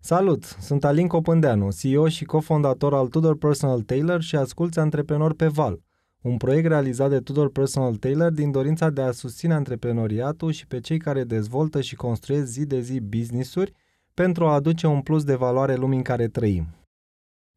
Salut! Sunt Alin Copândeanu, CEO și cofondator al Tudor Personal Tailor și asculți Antreprenor pe Val, un proiect realizat de Tudor Personal Tailor din dorința de a susține antreprenoriatul și pe cei care dezvoltă și construiesc zi de zi business-uri pentru a aduce un plus de valoare lumii în care trăim.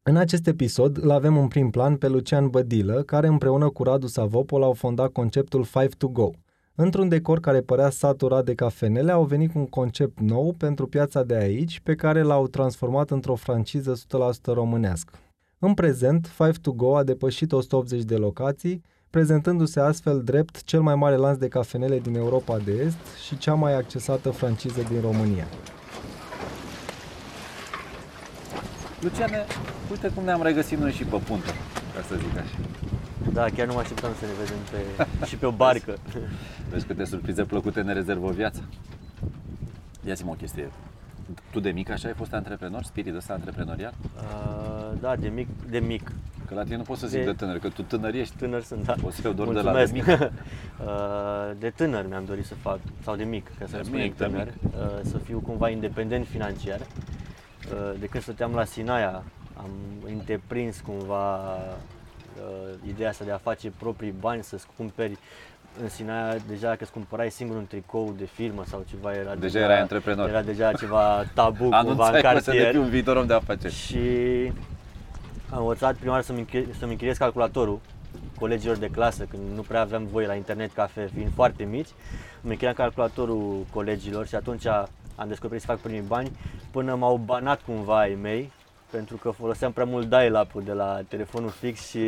În acest episod îl avem în prim plan pe Lucian Bădilă, care împreună cu Radu Savopol au fondat conceptul Five to Go. Într-un decor care părea saturat de cafenele, au venit cu un concept nou pentru piața de aici, pe care l-au transformat într-o franciză 100% românească. În prezent, Five to Go a depășit 180 de locații, prezentându-se astfel drept cel mai mare lanț de cafenele din Europa de Est și cea mai accesată franciză din România. Luciane, uite cum ne-am regăsit noi și pe punte, ca să zic așa. Da, chiar nu mă așteptam să ne vedem pe, și pe o barcă. Vezi câte surprize plăcute ne rezervă viața. Ia-ți-mă o chestie. Tu de mic așa ai fost antreprenor, spirit ăsta antreprenorial? Uh, da, de mic, de mic. Că la tine nu pot să zic de, De- de tânăr, că tu tânăr ești. Tânăr sunt, da. O să fiu doar de la de Mulțumesc. mic. Uh, de tânăr mi-am dorit să fac, sau de mic, ca să De nu spunem mic, de tânăr, uh, să fiu cumva independent financiar. Uh, De când stăteam la Sinaia, am întreprins cumva uh, ideea asta de a face proprii bani, să-ți cumperi în Sinaia, deja că îți cumpărai singur un tricou de firmă sau ceva, era Deja erai antreprenor. Era deja ceva tabu cumva în Anunțai că să cartier. devii un viitor om de afaceri. Și am învățat prima oară să-mi, închiri- să-mi închiriez calculatorul colegilor de clasă, când nu prea aveam voie la internet cafe, fiind foarte mici. Îmi închiriam calculatorul colegilor și atunci am descoperit să fac primii bani, până m-au banat cumva ai mei, pentru că foloseam prea mult dial-up-ul de la telefonul fix și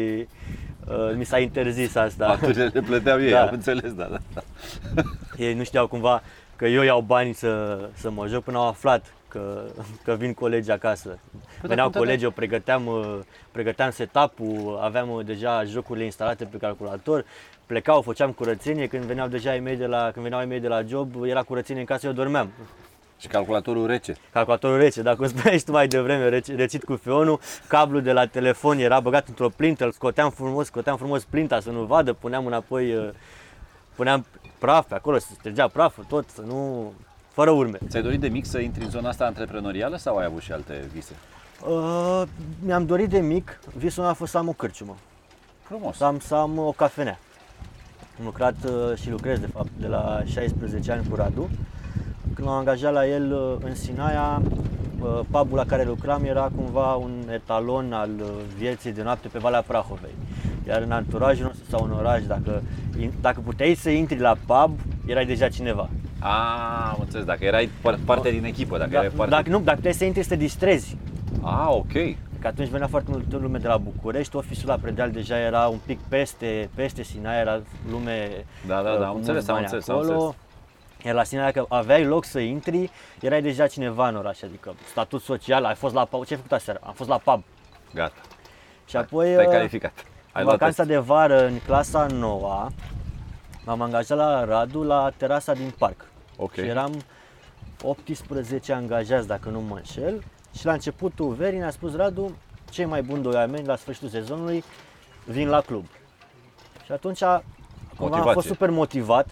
uh, mi s-a interzis asta. Facturile le plăteau ei, Da. am înțeles, da, da. da. Ei nu știau cumva că eu iau bani să, să mă joc până au aflat că, că vin colegi acasă. dar Veneau cum te colegi, eu pregăteam, uh, pregăteam setup-ul, aveam uh, deja jocurile instalate pe calculator, plecau, făceam curățenie, când veneau deja ai mei de la, când veneau ai mei de la job, era curățenie în casă, eu dormeam. Și calculatorul rece. Calculatorul rece, dacă cum spuneai și tu mai devreme, rece, recit cu fionul, cablul de la telefon era băgat într-o plintă, îl scoteam frumos, scoteam frumos plinta să nu vadă, puneam înapoi, uh, puneam praf pe acolo, să strigea praful, tot, să nu, fără urme. Ți-ai dorit de mic să intri în zona asta antreprenorială sau ai avut și alte vise? Uh, mi-am dorit de mic, visul meu a fost să am o cârciumă, Frumos. să am, să am o cafenea. Am lucrat uh, și lucrez de fapt de la 16 ani cu Radu. Când m-am angajat la el uh, în Sinaia, uh, pubul la care lucram era cumva un etalon al uh, vieții de noapte pe Valea Prahovei. Iar în anturajul nostru sau în oraș, dacă, dacă puteai să intri la pub, erai deja cineva. A, am înțeles, dacă erai par- parte din echipă, dacă erai Da, parte... dacă nu, dacă puteai să intri să te distrezi. A, ok. Că atunci venea foarte multă lume de la București, oficiul la Predeal deja era un pic peste, peste Sinaia, era lume Da, da, uh, da, am cu înțeles, mulți am bani înțeles, am acolo. înțeles. Iar la Sinaia, dacă aveai loc să intri, erai deja cineva în oraș, adică statut social, ai fost la pub, ce ai făcut aseară? Am fost la pub. Gata. Și apoi, Te-ai uh, calificat. Ai în luat vacanța test. de vară, în clasa 9 m-am angajat la Radu la terasa din parc. Ok. Și eram 18 angajați, dacă nu mă înșel. Și la începutul verii ne-a spus Radu, cei mai buni doi oameni la sfârșitul sezonului vin la club. Și atunci cumva am Motivație. fost super motivat,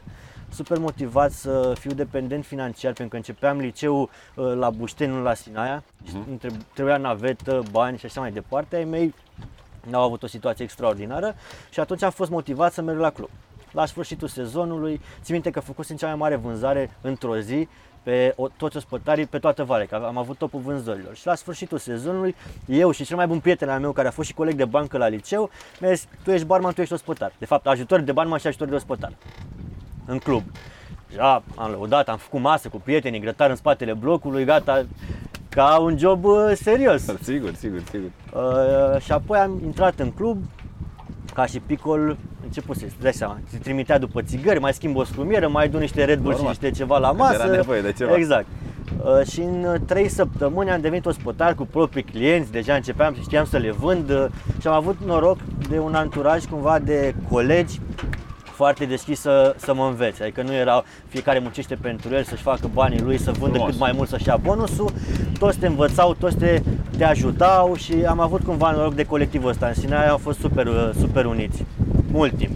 super motivat să fiu dependent financiar, pentru că începeam liceul uh, la Bușteni, nu la Sinaia. Și Mhm. îmi treb- trebuia navetă, bani și așa mai departe. Ai mei n-au avut o situație extraordinară și atunci am fost motivat să merg la club. La sfârșitul sezonului, țin minte că făcusem cea mai mare vânzare într-o zi pe o, toți ospătarii pe toată vale, că am avut topul vânzărilor. Și la sfârșitul sezonului, eu și cel mai bun prieten al meu, care a fost și coleg de bancă la liceu, mi-a zis, tu ești barman, tu ești ospătar. De fapt, ajutor de barman și ajutor de ospătar în club. Ja, am lăudat, am făcut masă cu prietenii, grătar în spatele blocului, gata, ca un job uh, serios. Sigur, sigur, sigur. Uh, și apoi am intrat în club, ca și picol, început să dai seama, te trimitea după țigări, mai schimb o scrumieră, mai du niște Red Bull Normal. și niște ceva la Când masă. era nevoie de ceva. Exact. Uh, și în uh, trei săptămâni am devenit ospătar cu proprii clienți, deja începeam și știam să le vând uh, și am avut noroc de un anturaj cumva de colegi foarte deschis să, să mă învețe. Adică nu era fiecare muncește pentru el să-și facă banii lui, să vândă Frumos. cât mai mult să-și ia bonusul. Toți te învățau, toți te, te ajutau și am avut cumva noroc de colectivul ăsta. În sine am fost super, uh, super uniți, mult timp.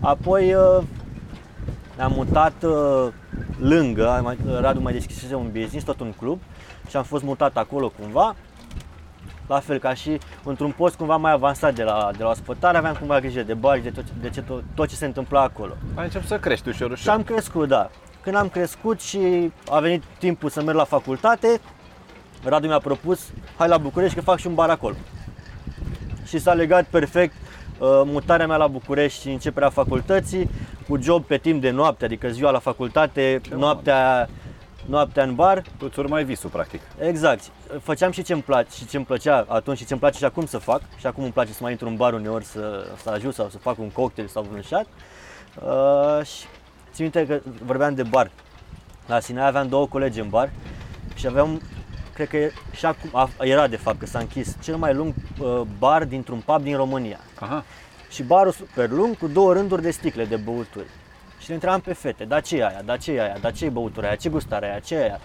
Apoi uh, ne-am mutat uh, lângă, am mai- Radu mai deschisese un business, tot un club și am fost mutat acolo cumva. La fel ca și într-un post cumva mai avansat de la, de la ospătare, aveam cumva grijă de bari, de tot, de ce, tot, tot ce se întâmpla acolo. Ai început să crești ușor, Și ușor. am crescut, da. Când am crescut și a venit timpul să merg la facultate, Radu mi-a propus, hai la București că fac și un bar acolo. Și s-a legat perfect uh, mutarea mea la București și începerea facultății cu job pe timp de noapte, adică ziua la facultate, Ce noaptea, noaptea în bar. Tu îți urmai visul, practic. Exact. Făceam și ce-mi place și ce-mi plăcea atunci și ce-mi place și acum să fac. Și acum îmi place să mai intru în bar uneori să, să ajut sau să fac un cocktail sau un shot. Uh, și țin minte că vorbeam de bar. La Sinaia aveam două colegi în bar și aveam, cred că e- și acum, a- era de fapt că s-a închis, cel mai lung uh, bar dintr-un pub din România. Aha. Și barul super lung cu două rânduri de sticle de băuturi. Și le întrebam pe fete, da ce e aia, da ce e aia, da ce e băutura aia, ce gustare aia, ce e aia.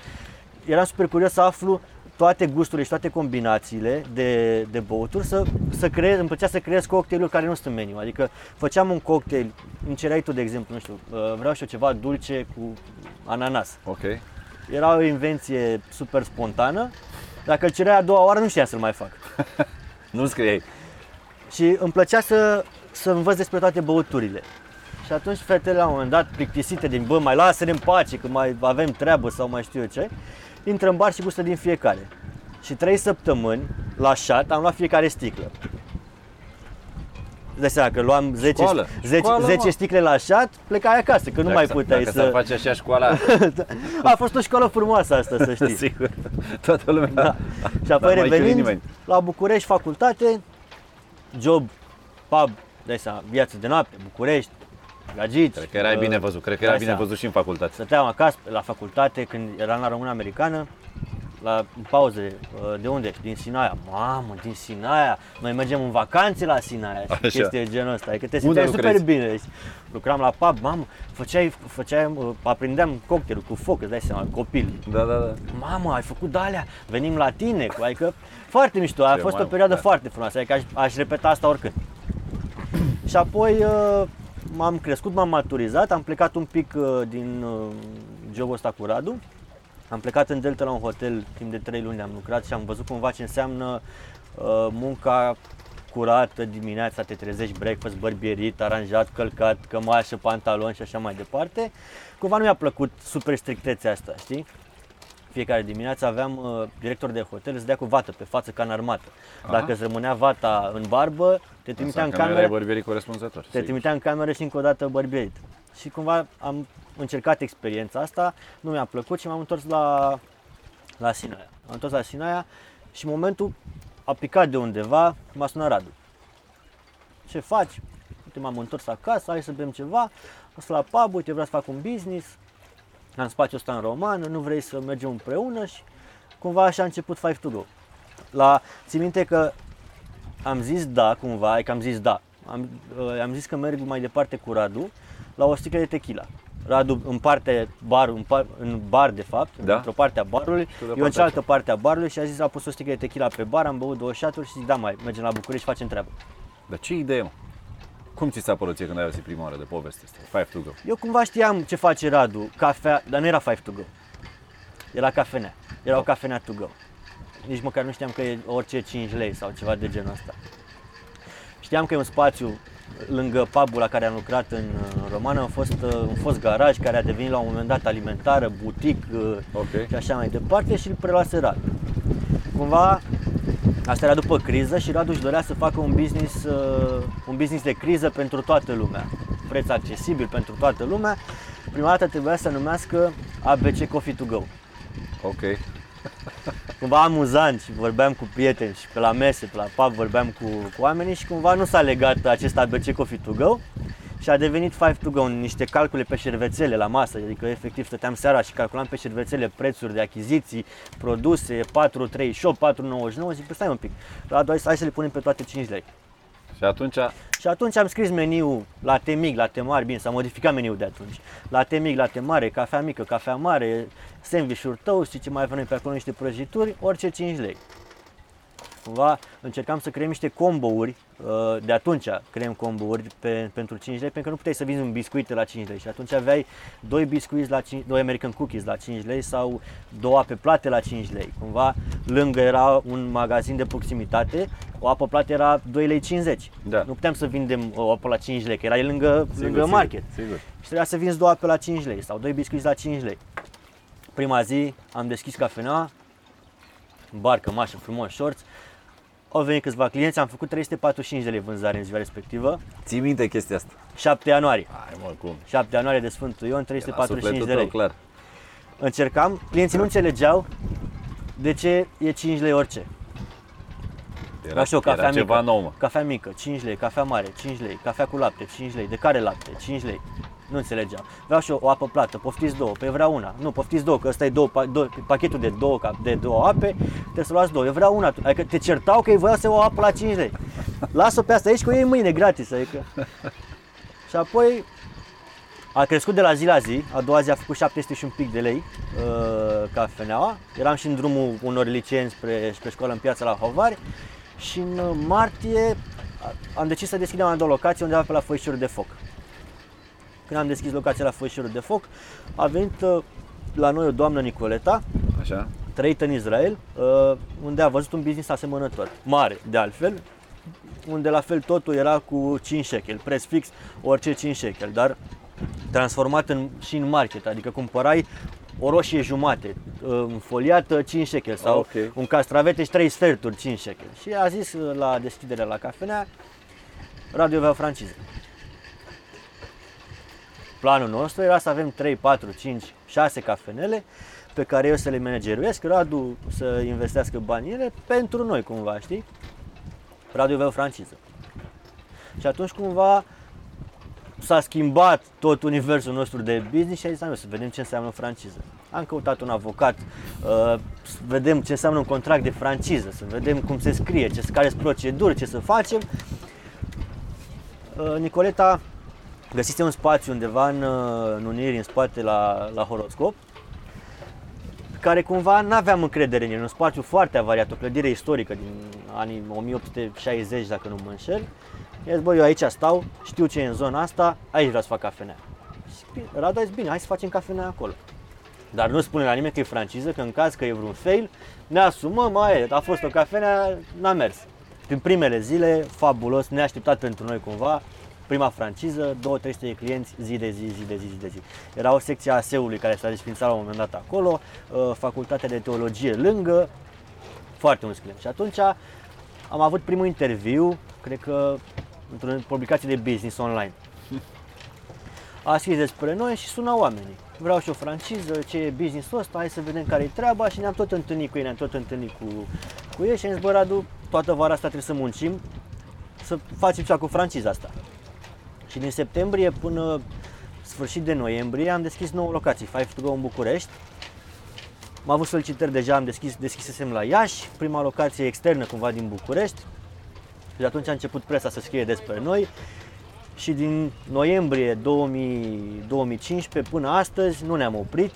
Eram super curios să aflu toate gusturile și toate combinațiile de, de băuturi, să, să creez, îmi plăcea să creez cocktailuri care nu sunt în meniu. Adică făceam un cocktail, îmi cereai tu de exemplu, nu știu, uh, vreau și eu ceva dulce cu ananas. Ok. Era o invenție super spontană, dacă îl cereai a doua oară nu știam să-l mai fac. Nu scriei. Și îmi plăcea să, să învăț despre toate băuturile. Și atunci fetele la un moment dat, plictisite din bă, mai lasă-ne în pace, că mai avem treabă sau mai știu eu ce, intră în bar și gustă din fiecare. Și trei săptămâni, la șat, am luat fiecare sticlă. Îți dai seama că luam 10, Școală. 10, Școală, 10 mă. sticle la șat, plecai acasă, că nu mai s- puteai dacă să... s-ar face așa școala, A fost o școală frumoasă asta, să știi. sigur, toată lumea. Da. Și apoi Dar mai chiui revenind nimeni. la București, facultate, job, pub, dai seama, viață de noapte, București, gagici. Cred că erai uh, bine văzut, cred că erai dai bine seama. văzut și în facultate. Stăteam acasă la facultate când eram la România Americană, la în pauze, uh, de unde? Din Sinaia. Mamă, din Sinaia, noi mergem în vacanțe la Sinaia și Așa. chestii de genul ăsta. Adică te Unde simțeai super lucrezi? bine. Deci, lucram la pub, mamă, făceai, făceai, uh, aprindeam cocktail cu foc, îți dai seama, copil. Da, da, da. Mamă, ai făcut de alea, venim la tine, cu- adică foarte mișto, a Ce fost o mai- perioadă da. foarte frumoasă, adică aș, aș repeta asta oricând. și apoi uh, m-am crescut, m-am maturizat, am plecat un pic uh, din uh, jobul ăsta cu Radu, am plecat în Delta la un hotel timp de 3 luni, am lucrat și am văzut cumva ce înseamnă uh, munca curată dimineața, te trezești breakfast, bărbierit, aranjat, călcat, cămașă, pantaloni și așa mai departe. Cumva nu mi-a plăcut super strictețea asta, știi? Fiecare dimineață aveam uh, director de hotel, îți dea cu vată pe față ca în armată. Aha. Dacă îți rămânea vata în barbă, te trimitea în Înseamnă că nu erai cameră, bărbierii corespunzător. te sigur. trimitea în cameră și încă o dată bărbierit. Și cumva am încercat experiența asta, nu mi-a plăcut și m-am întors la, la Sinaia. M-am întors la Sinaia și în momentul a picat de undeva, m-a sunat Radu. Ce faci? Uite, m-am întors acasă, hai să bem ceva, am fost la pub, uite, vreau să fac un business, am spațiul ăsta în romană, nu vrei să mergem împreună și cumva așa a început Five to Go. La, țin minte că am zis da cumva, adică am zis da. Am, uh, am zis că merg mai departe cu Radu la o sticlă de tequila. Radu în parte bar, în, par, în bar de fapt, Da. într-o parte a barului, de eu în partea cealaltă parte a barului și a zis a pus o sticlă de tequila pe bar, am băut două șaturi și zic da mai, mergem la București și facem treabă. Dar ce idee, mă? Cum ți s-a părut ție când ai auzit prima oară de poveste asta? Five to go. Eu cumva știam ce face Radu, cafea, dar nu era Five to Go. Era cafenea. Era o cafenea to go. Nici măcar nu știam că e orice 5 lei sau ceva de genul ăsta. Știam că e un spațiu lângă pubul la care am lucrat în, în Romană, a fost uh, un fost garaj care a devenit la un moment dat alimentară, butic uh, Ok. și așa mai departe și îl preluase Radu. Cumva asta era după criză și Radu își dorea să facă un business, uh, un business de criză pentru toată lumea. Preț accesibil pentru toată lumea. Prima dată trebuia să numească ABC Coffee to Go. Ok. Cumva amuzant și vorbeam cu prieteni și pe la mese, pe la pub vorbeam cu, cu oamenii și cumva nu s-a legat acest ABC Coffee to Go și a devenit Five to Go, niște calcule pe șervețele la masă, adică efectiv stăteam seara și calculam pe șervețele prețuri de achiziții, produse, 4,38, 4,99, zic, păi stai un pic, Radu, hai, să- hai să le punem pe toate 5 lei. Și atunci, Și atunci am scris meniul la T mic, la T mare, bine, s-a modificat meniul de atunci. La T mic, la T mare, cafea mică, cafea mare, sandwich-uri toast și ce mai avem noi pe acolo, niște prăjituri, orice 5 lei. Cumva încercam să creăm niște combouri, uh, de atunci creăm combouri pe, pentru 5 lei, pentru că nu puteai să vinzi un biscuit la 5 lei și atunci aveai doi biscuiți la 5, doi American cookies la 5 lei sau două ape plate la 5 lei. Cumva lângă era un magazin de proximitate, o apă plată era 2 lei 50. Da. Nu puteam să vindem o apă la 5 lei, că era lângă, Sigur, lângă sigur, market. Sigur. Și trebuia să vinzi două ape la 5 lei sau doi biscuiți la 5 lei. Prima zi am deschis cafenea, bar, cămașă, frumos, shorts. Au venit câțiva clienți, am făcut 345 de lei vânzare în ziua respectivă. Ții minte chestia asta? 7 ianuarie. Hai mă, cum? 7 ianuarie de Sfântul Ion, Era 345 sufletul de tău, lei. clar. Încercam, clienții nu înțelegeau de ce e 5 lei orice. Era, Vreau și eu cafea era ceva mică. nou, mă. Cafea mică, 5 lei, cafea mare, 5 lei, cafea cu lapte, 5 lei, de care lapte, 5 lei. Nu înțelegeam. Vreau și eu o apă plată, poftiți două, pe vreau una. Nu, poftiți două, că ăsta e două, pa- două, pachetul de două, cap- de două ape, trebuie să luați două. Eu vreau una. Adică te certau că ei voiau să iau o apă la 5 lei. Lasă-o pe asta aici cu ei mâine gratis. Adică. Și apoi a crescut de la zi la zi, a doua zi a făcut 700 și un pic de lei uh, cafeneaua. Eram și în drumul unor licenți spre, spre școală în piața la Hovari și în uh, martie a- am decis să deschidem o două locații undeva pe la Foișorul de Foc. Când am deschis locația la Foișorul de Foc, a venit uh, la noi o doamnă Nicoleta, Așa? trăită în Israel, uh, unde a văzut un business asemănător, mare de altfel, unde la fel totul era cu 5 shekel, preț fix, orice 5 shekel, dar transformat în, și în market, adică cumpărai o roșie jumate, uh, foliată 5 shekel sau Ok. un castravete și 3 sferturi 5 shekel. Și a zis uh, la deschiderea la cafenea, radio avea o franciză. Planul nostru era să avem 3, 4, 5, 6 cafenele pe care eu să le manageruiesc, Radu să investească banii în ele pentru noi cumva, știi? Radu avea o franciză. Și atunci cumva s-a schimbat tot universul nostru de business și a zis, "Hai, mă, să vedem ce înseamnă o franciză. Am căutat un avocat, uh, să vedem ce înseamnă un contract de franciză, să vedem cum se scrie, ce, care sunt proceduri, ce să facem. Uh, Nicoleta găsise un spațiu undeva în, uh, în Uniri, în spate la, la horoscop, care cumva nu aveam încredere în el, un spațiu foarte avariat, o clădire istorică din anii 1860, dacă nu mă înșel. I-a zis, bă, eu aici stau, știu ce e în zona asta, aici vreau să fac cafenea. Și bine, Radu a zis, bine, hai să facem cafenea acolo. Dar nu spune la nimeni că e franciză, că în caz că e vreun fail, ne asumăm, mai a fost o cafenea, n-a mers. Prin primele zile, fabulos, neașteptat pentru noi cumva, prima franciză, 2-300 de clienți zi de zi, zi de zi, zi de zi. Era o secție a ASEU-ului care s-a desfințat la un moment dat acolo, uh, facultatea de teologie lângă, foarte mulți clienți. Și atunci am avut primul interviu, cred că într-o publicație de business online. A scris despre noi și sună oamenii. Vreau și o franciză, ce e business-ul ăsta, hai să vedem care e treaba și ne-am tot întâlnit cu ei, ne-am tot întâlnit cu, cu ei și am zis, bă, Radu, toată vara asta trebuie să muncim, să facem ceva cu franciza asta. Și din septembrie până sfârșit de noiembrie am deschis 9 locații, Five to Go în București. Am avut solicitări deja, am deschis, deschisesem la Iași, prima locație externă cumva din București. Și de atunci a început presa să scrie despre noi și din noiembrie 2000, 2015 până astăzi nu ne-am oprit.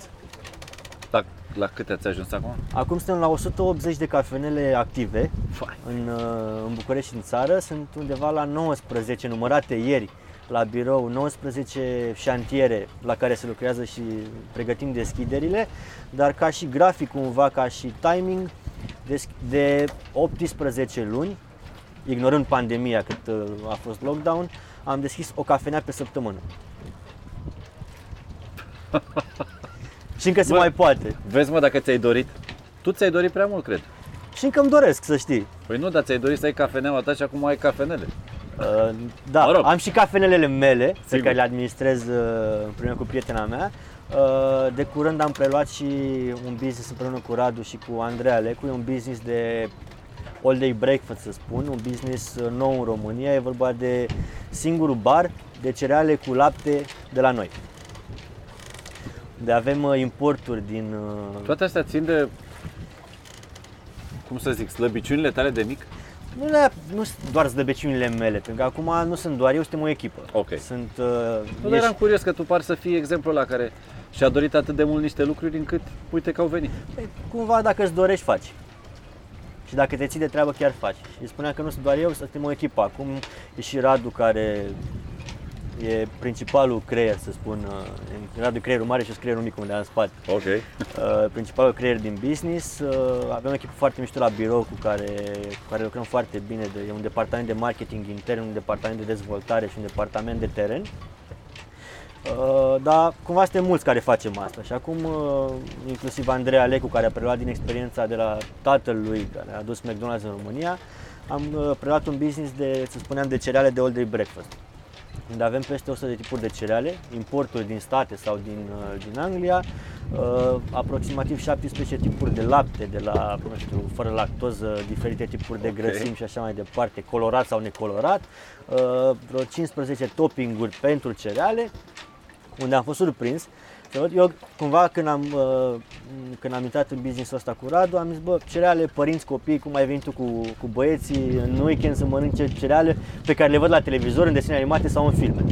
La, la câte ați ajuns acum? Acum suntem la 180 de cafenele active Fai. în, uh, în București și în țară. Sunt undeva la 19 numărate ieri la birou, 19 șantiere la care se lucrează și pregătim deschiderile, dar ca și grafic cumva, ca și timing, des- de 18 luni, ignorând pandemia cât uh, a fost lockdown, am deschis o cafenea pe săptămână. și încă se Bă. mai poate. Vezi mă dacă ți-ai dorit? Tu ți-ai dorit prea mult, cred. Și încă îmi doresc, să știi. Păi nu, dar ți-ai dorit să ai cafeneaua ta și acum ai cafenele. Uh, da, Mă rog. am și cafenelele mele pe Sigur. care le administrez uh, împreună cu prietena mea. Uh, De curând am preluat și un business împreună cu Radu și cu Andreea Lecu, e un business de all day breakfast să spun, un business uh, nou în România, e vorba de singurul bar de cereale cu lapte de la noi. De avem uh, importuri din uh, Toate astea țin de, cum să zic, slăbiciunile tale de mic? Nu, le, nu sunt doar slăbeciunile mele, pentru că acum nu sunt doar eu, suntem o echipă. Ok. Sunt, uh, Nu, dar eram curios că tu pari să fii exemplul la care și-a dorit atât de mult niște lucruri încât uite că au venit. Păi, cumva dacă îți dorești, faci. și dacă te ții de treabă chiar faci. Și spunea că nu sunt doar eu, suntem o echipă. Acum e și Radu care e principalul creier, să spun, uh, Radu creierul mare și creierul mic unde am în spate. Ok. Uh, principalul creier din business. Uh, avem o echipă foarte mișto la birou cu care, cu care lucrăm foarte bine. De, e un departament de marketing intern, un departament de dezvoltare și un departament de teren. Uh, dar cumva suntem mulți care facem asta și acum uh, inclusiv Andrei Alecu care a preluat din experiența de la tatălui care a adus McDonald's în România am uh, preluat un business de, să spuneam, de cereale de all day breakfast unde avem peste 100 de tipuri de cereale, importuri din state sau din, din Anglia, uh, aproximativ 17 tipuri de lapte, de la, nu știu, fără lactoză, diferite tipuri de okay. grăsimi și așa mai departe, colorat sau necolorat, uh, vreo 15 toppinguri pentru cereale unde am fost surprins. Eu cumva când am, uh, când am intrat în business-ul ăsta cu Radu, am zis, bă, cereale, părinți, copii, cum ai venit tu cu, cu băieții în weekend să mănânce cereale pe care le văd la televizor, în desene animate sau în filme.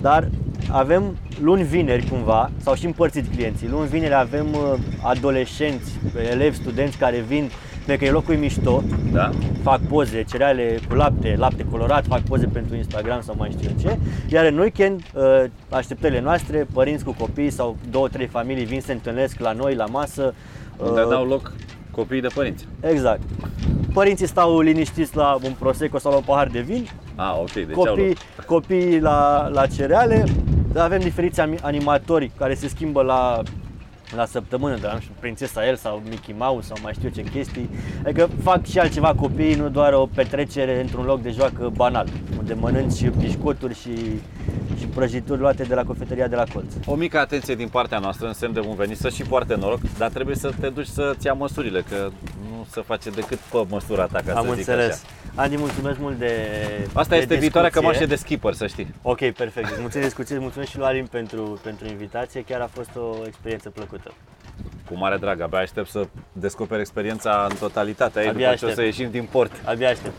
Dar avem luni vineri cumva, sau și împărțiți clienții, luni vineri avem uh, adolescenți, elevi, studenți care vin pentru că e locul mișto, da? fac poze, cereale cu lapte, lapte colorat, fac poze pentru Instagram sau mai știu ce. Iar în weekend, uh, așteptările noastre, părinți cu copii sau două, trei familii vin să se întâlnesc la noi, la masă. Unde uh, dau loc copiii de părinți. Exact. Părinții stau liniștiți la un prosecco sau la un pahar de vin. Ah, ok, deci copii, copiii la, la cereale. Avem diferiți animatori care se schimbă la la săptămână, de la știu, Prințesa El sau Mickey Mouse sau mai știu ce chestii. Adică fac și altceva copiii, nu doar o petrecere într-un loc de joacă banal, unde mănânci biscoturi și, și prăjituri luate de la cofetăria de la colț. O mică atenție din partea noastră, în semn de bun venit, să și poarte noroc, dar trebuie să te duci să-ți ia măsurile, că nu se face decât pe măsura ta, ca Am să înțeles. zic așa. Andi, mulțumesc mult de Asta de este viitoarea discuție. cămașă de skipper, să știi. Ok, perfect. Îți mulțumesc de discuție, mulțumesc și lui Alin pentru, pentru invitație. Chiar a fost o experiență plăcută. Cu mare drag, abia aștept să descoperi experiența în totalitate. Ei, Abia după ce o aștept. să ieșim din port. Abia aștept.